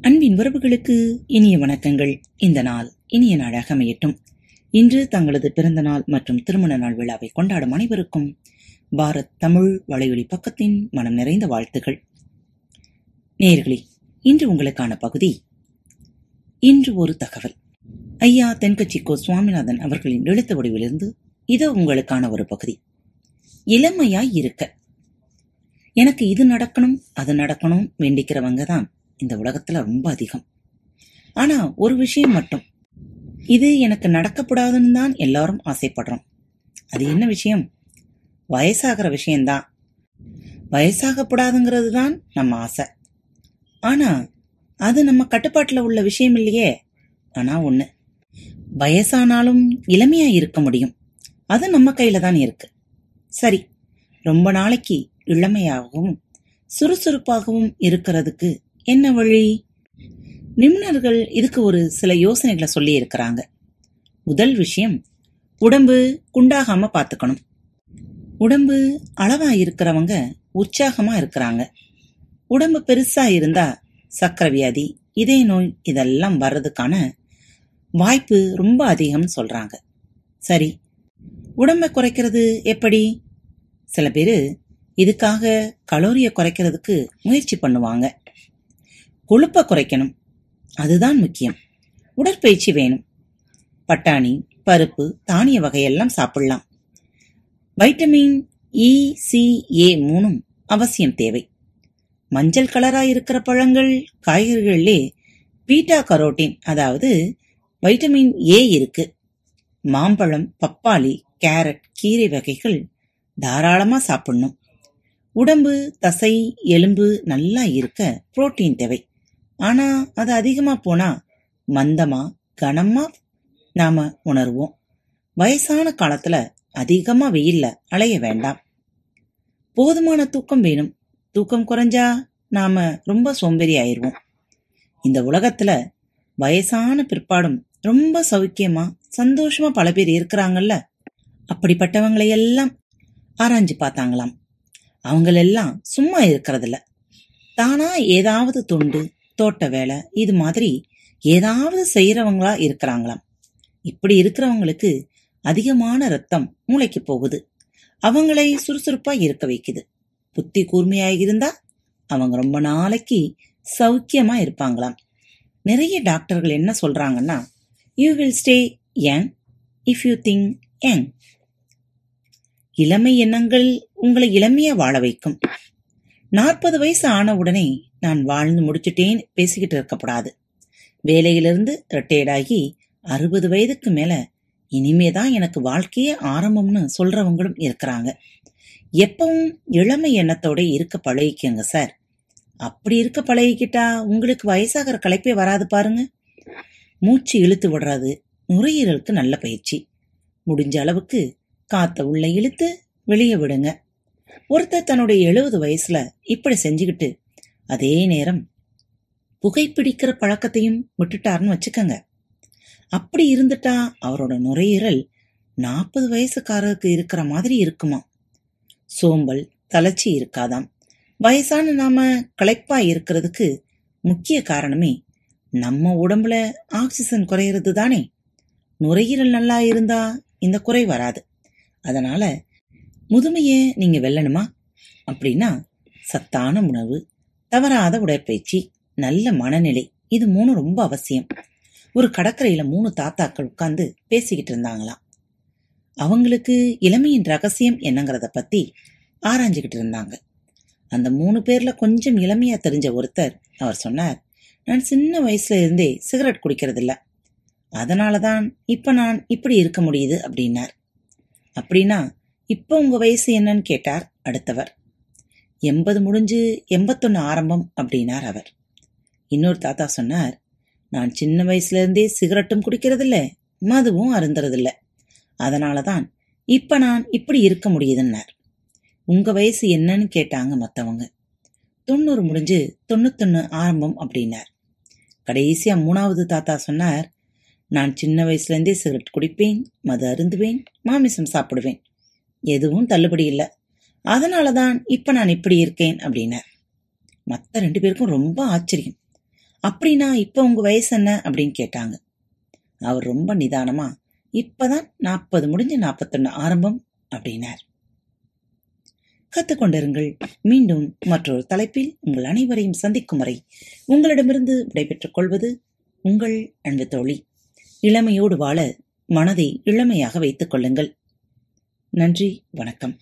அன்பின் உறவுகளுக்கு இனிய வணக்கங்கள். இந்த நாள் இனிய நாளாக அமையட்டும். இன்று தங்களது பிறந்த நாள் மற்றும் திருமண நாள் விழாவை கொண்டாடும் அனைவருக்கும் பாரத் தமிழ் வலையொலி பக்கத்தின் மனம் நிறைந்த வாழ்த்துகள் நேர்களே இன்று உங்களுக்கான பகுதி இன்று ஒரு தகவல். ஐயா தென்கட்சிக்கோ சுவாமிநாதன் அவர்களின் எழுத்து வடிவிலிருந்து இதோ உங்களுக்கான ஒரு பகுதி. இளமையாய் இருக்க. எனக்கு இது நடக்கணும் அது நடக்கணும் வேண்டிக்கிறவங்க தான். இந்த உலகத்துல ரொம்ப அதிகம். ஆனா ஒரு விஷயம் மட்டும். இது எனக்கு நடக்கப்படாதுன்னு தான் எல்லாரும் ஆசைப்படுறோம். அது என்ன விஷயம்? வயசாகிற விஷயம்தான். வயசாகப்படாதுங்கிறது தான் நம்ம ஆசை. ஆனா அது நம்ம கட்டுப்பாட்டில் உள்ள விஷயம் இல்லையே? ஆனா ஒண்ணு. வயசானாலும் இளமையா இருக்க முடியும். அது நம்ம கையில தான் இருக்கு. சரி ரொம்ப நாளைக்கு இளமையாகவும் சுறுசுறுப்பாகவும் இருக்கிறதுக்கு என்ன வழி? நிபுணர்கள் இதுக்கு ஒரு சில யோசனைகளை சொல்லி இருக்கிறாங்க முதல் விஷயம் உடம்பு குண்டாகாம பார்த்துக்கணும். உடம்பு அளவா இருக்கிறவங்க உற்சாகமா இருக்கிறாங்க. உடம்பு பெருசா இருந்தா சக்கரை வியாதி இதய நோய் இதெல்லாம் வர்றதுக்கான வாய்ப்பு ரொம்ப அதிகம்னு சொல்றாங்க. சரி உடம்பை குறைக்கிறது எப்படி? சில பேர் இதுக்காக கலோரியை குறைக்கிறதுக்கு முயற்சி பண்ணுவாங்க. கொழுப்பை குறைக்கணும். அதுதான் முக்கியம். உடற்பயிற்சி வேணும். பட்டாணி பருப்பு தானிய வகையெல்லாம் சாப்பிடலாம். வைட்டமின் இ சி ஏ மூணும் அவசியம் தேவை. மஞ்சள் கலராக இருக்கிற பழங்கள் காய்கறிகளிலே பீட்டா கரோட்டின் அதாவது வைட்டமின் ஏ இருக்கு. மாம்பழம் பப்பாளி கேரட் கீரை வகைகள் தாராளமாக சாப்பிடணும். உடம்பு தசை எலும்பு நல்லா இருக்க புரோட்டீன் தேவை. ஆனா அது அதிகமா போனா மந்தமா கனமா நாம உணர்வோம். வயசான காலத்துல அதிகமா வெயில்ல அலைய வேண்டாம். போதுமான தூக்கம் வேணும். தூக்கம் குறைஞ்சா நாம ரொம்ப சோம்பேறி ஆயிடுவோம். இந்த உலகத்துல வயசான பிற்பாடும் ரொம்ப சௌக்கியமா சந்தோஷமா பல பேர் இருக்கிறாங்கல்ல? அப்படிப்பட்டவங்களையெல்லாம் ஆராய்ஞ்சு பார்த்தாங்களாம். அவங்களெல்லாம் சும்மா இருக்கிறதில்ல. தானா ஏதாவது தொண்டு தோட்ட வேலை இது மாதிரி ஏதாவது செய்யறவங்களா இருக்கிறாங்களாம். இப்படி இருக்கிறவங்களுக்கு அதிகமான ரத்தம் மூளைக்கு போகுது. அவங்களை சுறுசுறுப்பா இருக்க வைக்குது. புத்தி கூர்மையாக இருந்தா அவங்க ரொம்ப நாளைக்கு சௌக்கியமா இருப்பாங்களாம். நிறைய டாக்டர்கள் என்ன சொல்றாங்கன்னா you will stay young if you think young இளமை எண்ணங்கள் உங்களை இளமையா வாழ வைக்கும். நாற்பது வயசு ஆன உடனே நான் வாழ்ந்து முடிச்சுட்டேன்னு பேசிக்கிட்டு இருக்கக்கூடாது. வேலையிலிருந்து ரிட்டையர்டாகி அறுபது வயதுக்கு மேல இனிமேதான் எனக்கு வாழ்க்கையே ஆரம்பம்னு சொல்றவங்களும் இருக்கிறாங்க. எப்பவும் இளமை எண்ணத்தோட இருக்க பழகிக்கங்க சார் அப்படி இருக்க பழகிக்கிட்டா உங்களுக்கு வயசாகிற களைப்பே வராது பாருங்க. மூச்சு இழுத்து விடுறது நுரையீரலுக்கு நல்ல பயிற்சி. முடிஞ்ச அளவுக்கு காத்த உள்ள இழுத்து வெளியே விடுங்க. ஒருத்தர் தன்னுடைய எழுபது வயசுல இப்படி செஞ்சுக்கிட்டு அதே நேரம் புகைப்பிடிக்கிற பழக்கத்தையும் விட்டுட்டாருன்னு வச்சுக்கங்க. அப்படி இருந்துட்டா அவரோட நுரையீரல் நாற்பது வயசுக்காரருக்கு இருக்கிற மாதிரி இருக்குமா? சோம்பல் தளர்ச்சி இருக்காதாம். வயசான நாம களைப்பா இருக்கிறதுக்கு முக்கிய காரணமே நம்ம உடம்புல ஆக்சிஜன் குறையிறது தானே. நுரையீரல் நல்லா இருந்தா இந்த குறை வராது. அதனால முதுமையை நீங்க வெல்லணுமா? அப்படின்னா சத்தான உணவு தவறாத உடற்பயிற்சி நல்ல மனநிலை இது மூணு ரொம்ப அவசியம். ஒரு கடற்கரையில மூணு தாத்தாக்கள் உட்கார்ந்து பேசிக்கிட்டு இருந்தாங்களாம். அவங்களுக்கு இளமையின் ரகசியம் என்னங்கிறத பத்தி ஆராய்ஞ்சுக்கிட்டு இருந்தாங்க. அந்த மூணு பேர்ல கொஞ்சம் இளமையா தெரிஞ்ச ஒருத்தர் அவர் சொன்னார் நான் சின்ன வயசுல இருந்தே சிகரெட் குடிக்கிறதில்ல. அதனாலதான் இப்ப நான் இப்படி இருக்க முடியுது அப்படின்னார். அப்படின்னா இப்ப உங்க வயசு என்னன்னு கேட்டார் அடுத்தவர். எண்பது முடிஞ்சு எண்பத்தொன்னு ஆரம்பம் அப்படின்னார் அவர். இன்னொரு தாத்தா சொன்னார் நான் சின்ன வயசுலேருந்தே சிகரெட்டும் குடிக்கிறதில்ல மதுவும் அருந்துறதில்ல. அதனாலதான் இப்போ நான் இப்படி இருக்க முடியுதுன்னார். உங்கள் வயசு என்னன்னு கேட்டாங்க மற்றவங்க தொண்ணூறு முடிஞ்சு தொண்ணூத்தொன்று ஆரம்பம் அப்படின்னார். கடைசியாக மூணாவது தாத்தா சொன்னார் நான் சின்ன வயசுலேருந்தே சிகரெட் குடிப்பேன் மது அருந்துவேன் மாமிசம் சாப்பிடுவேன். எதுவும் தள்ளுபடி இல்லை. அதனால தான் இப்ப நான் இப்படி இருக்கேன் அப்படின்னார் மத்த ரெண்டு பேருக்கும் ரொம்ப ஆச்சரியம். அப்படின்னா இப்ப உங்க வயசு என்ன அப்படின்னு கேட்டாங்க. அவர் ரொம்ப நிதானமா இப்பதான் நாற்பது முடிஞ்சு நாற்பத்தொன்னு ஆரம்பம் அப்படின்னார். கத்துக்கொண்டிருங்கள். மீண்டும் மற்றொரு தலைப்பில் உங்கள் அனைவரையும் சந்திக்கும் வரை உங்களிடமிருந்து விடைபெற்றுக் கொள்வது உங்கள் அன்பு தோழி. இளமையோடு வாழ மனதை இளமையாக வைத்துக் கொள்ளுங்கள். நன்றி வணக்கம்.